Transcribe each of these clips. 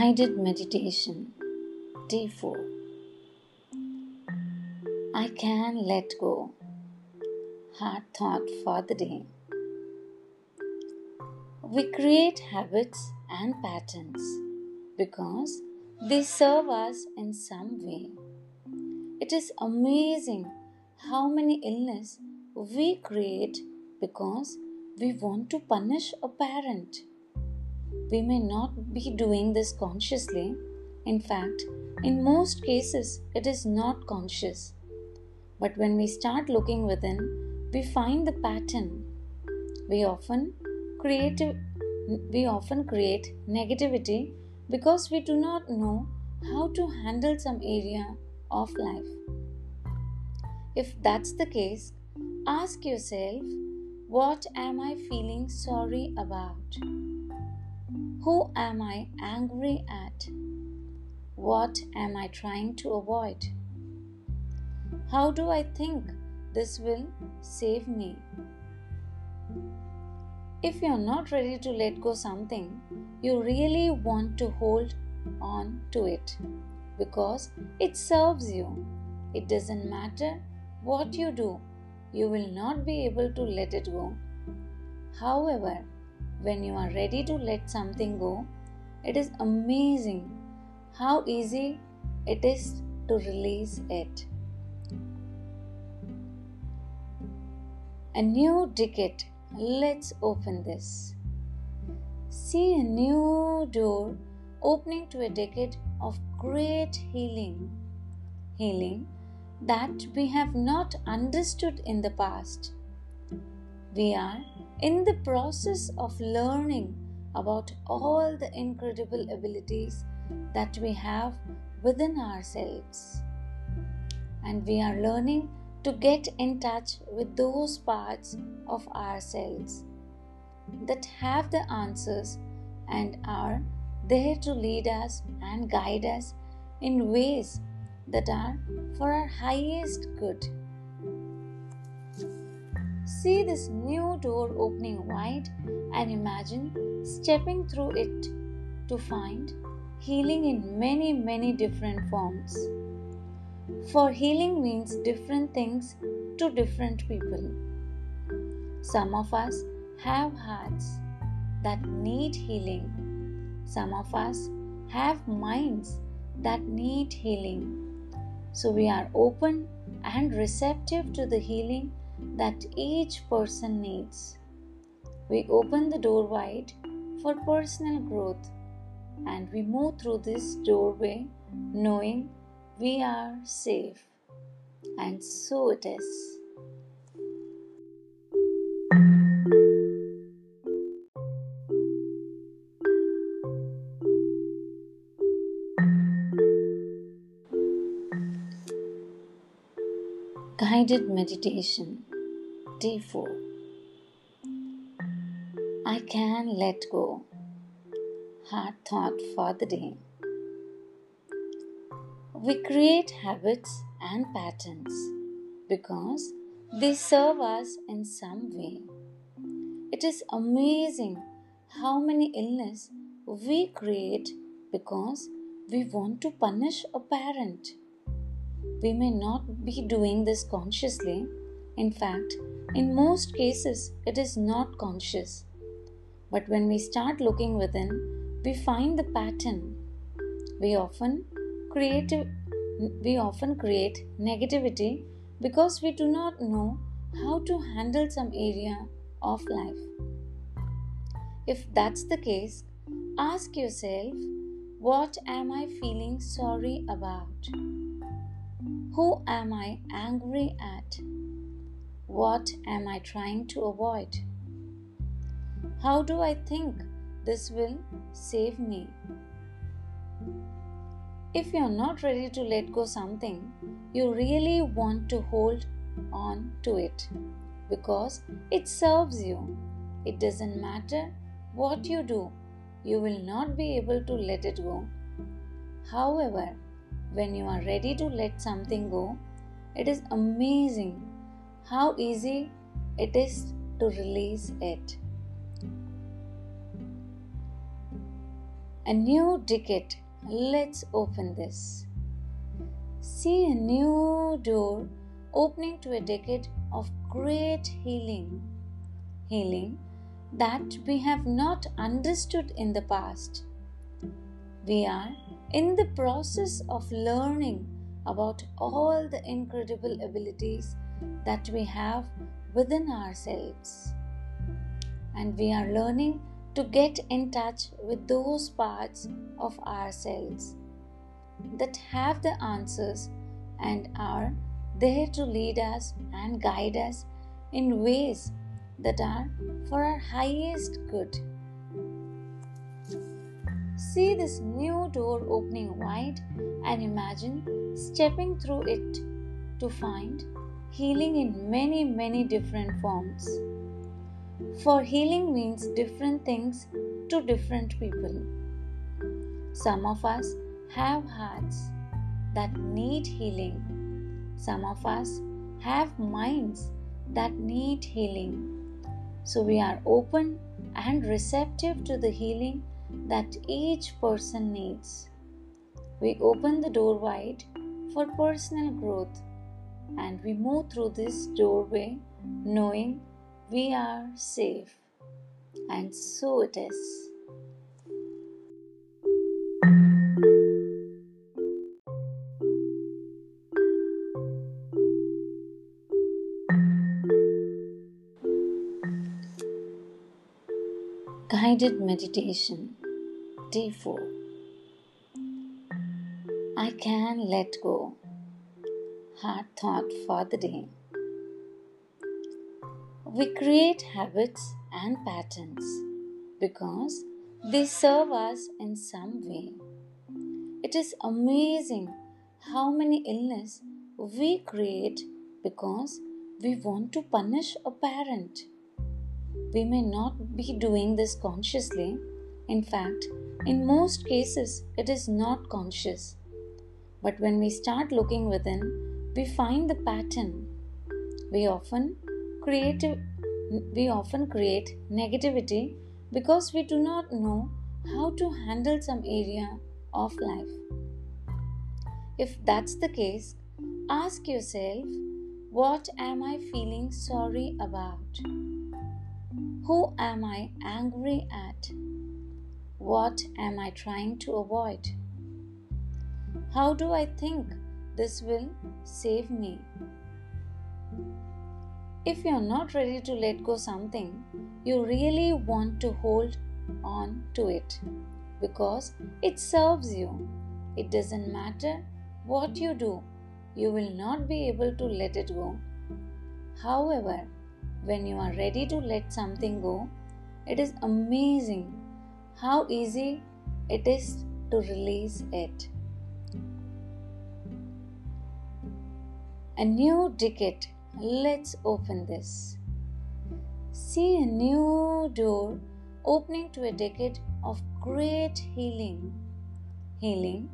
Guided Meditation Day 4 I can let go. Heart thought for the day. We create habits and patterns because they serve us in some way. It is amazing how many illness we create because we want to punish a parent we may not be doing this consciously. In fact, in most cases, it is not conscious. But when we start looking within, we find the pattern. We often create, we often create negativity because we do not know how to handle some area of life. If that's the case, ask yourself, what am I feeling sorry about? Who am I angry at? What am I trying to avoid? How do I think this will save me? If you're not ready to let go something, you really want to hold on to it because it serves you. It doesn't matter what you do, you will not be able to let it go. However, when you are ready to let something go, it is amazing how easy it is to release it. A new decade. Let's open this. See a new door opening to a decade of great healing. Healing that we have not understood in the past. We are in the process of learning about all the incredible abilities that we have within ourselves. And we are learning to get in touch with those parts of ourselves that have the answers and are there to lead us and guide us in ways that are for our highest good. See this new door opening wide and imagine stepping through it to find healing in many, many different forms. For healing means different things to different people. Some of us have hearts that need healing. Some of us have minds that need healing. So we are open and receptive to the healing that each person needs. We open the door wide for personal growth and we move through this doorway knowing we are safe. And so it is. Guided Meditation Day 4 I can let go. Heart thought for the day. We create habits and patterns because they serve us in some way. It is amazing how many illness we create because we want to punish a parent. We may not be doing this consciously. In fact, in most cases, it is not conscious. But when we start looking within, we find the pattern. We often create, we often create negativity because we do not know how to handle some area of life. If that's the case, ask yourself what am I feeling sorry about? Who am I angry at? What am I trying to avoid? How do I think this will save me? If you're not ready to let go something, you really want to hold on to it because it serves you. It doesn't matter what you do, you will not be able to let it go. However, when you are ready to let something go, it is amazing how easy it is to release it. A new decade. Let's open this. See a new door opening to a decade of great healing. Healing that we have not understood in the past. We are in the process of learning about all the incredible abilities that we have within ourselves. And we are learning to get in touch with those parts of ourselves that have the answers and are there to lead us and guide us in ways that are for our highest good. See this new door opening wide and imagine stepping through it to find healing in many, many different forms. For healing means different things to different people. Some of us have hearts that need healing. Some of us have minds that need healing. So we are open and receptive to the healing that each person needs. We open the door wide for personal growth and we move through this doorway knowing we are safe. And so it is. Guided Meditation Day 4 I can let go. Heart thought for the day. We create habits and patterns because they serve us in some way. It is amazing how many illness we create because we want to punish a parent. We may not be doing this consciously. In fact, in most cases, it is not conscious. But when we start looking within, we find the pattern. We often creative we often create negativity because we do not know how to handle some area of life. If that's the case, ask yourself what am I feeling sorry about? Who am I angry at? What am I trying to avoid? How do I think this will save me? If you're not ready to let go something, you really want to hold on to it because it serves you. It doesn't matter what you do, you will not be able to let it go. However, when you are ready to let something go, it is amazing how easy it is to release it. A new decade Let's open this. See a new door opening to a decade of great healing. Healing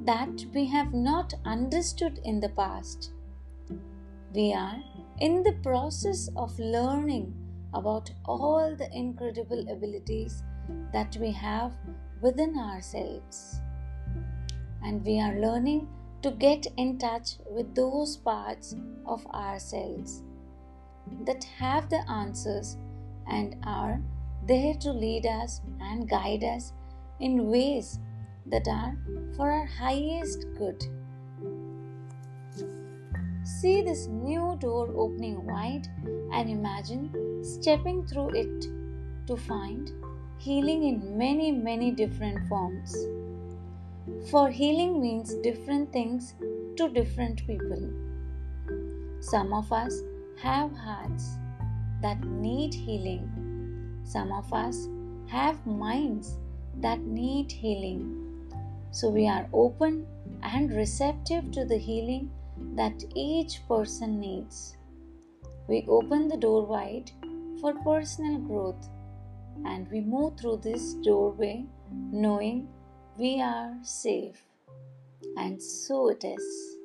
that we have not understood in the past. We are in the process of learning about all the incredible abilities that we have within ourselves. And we are learning to get in touch with those parts of ourselves that have the answers and are there to lead us and guide us in ways that are for our highest good. See this new door opening wide and imagine stepping through it to find healing in many, many different forms. For healing means different things to different people. Some of us have hearts that need healing. Some of us have minds that need healing. So we are open and receptive to the healing that each person needs. We open the door wide for personal growth and we move through this doorway knowing we are safe. And so it is.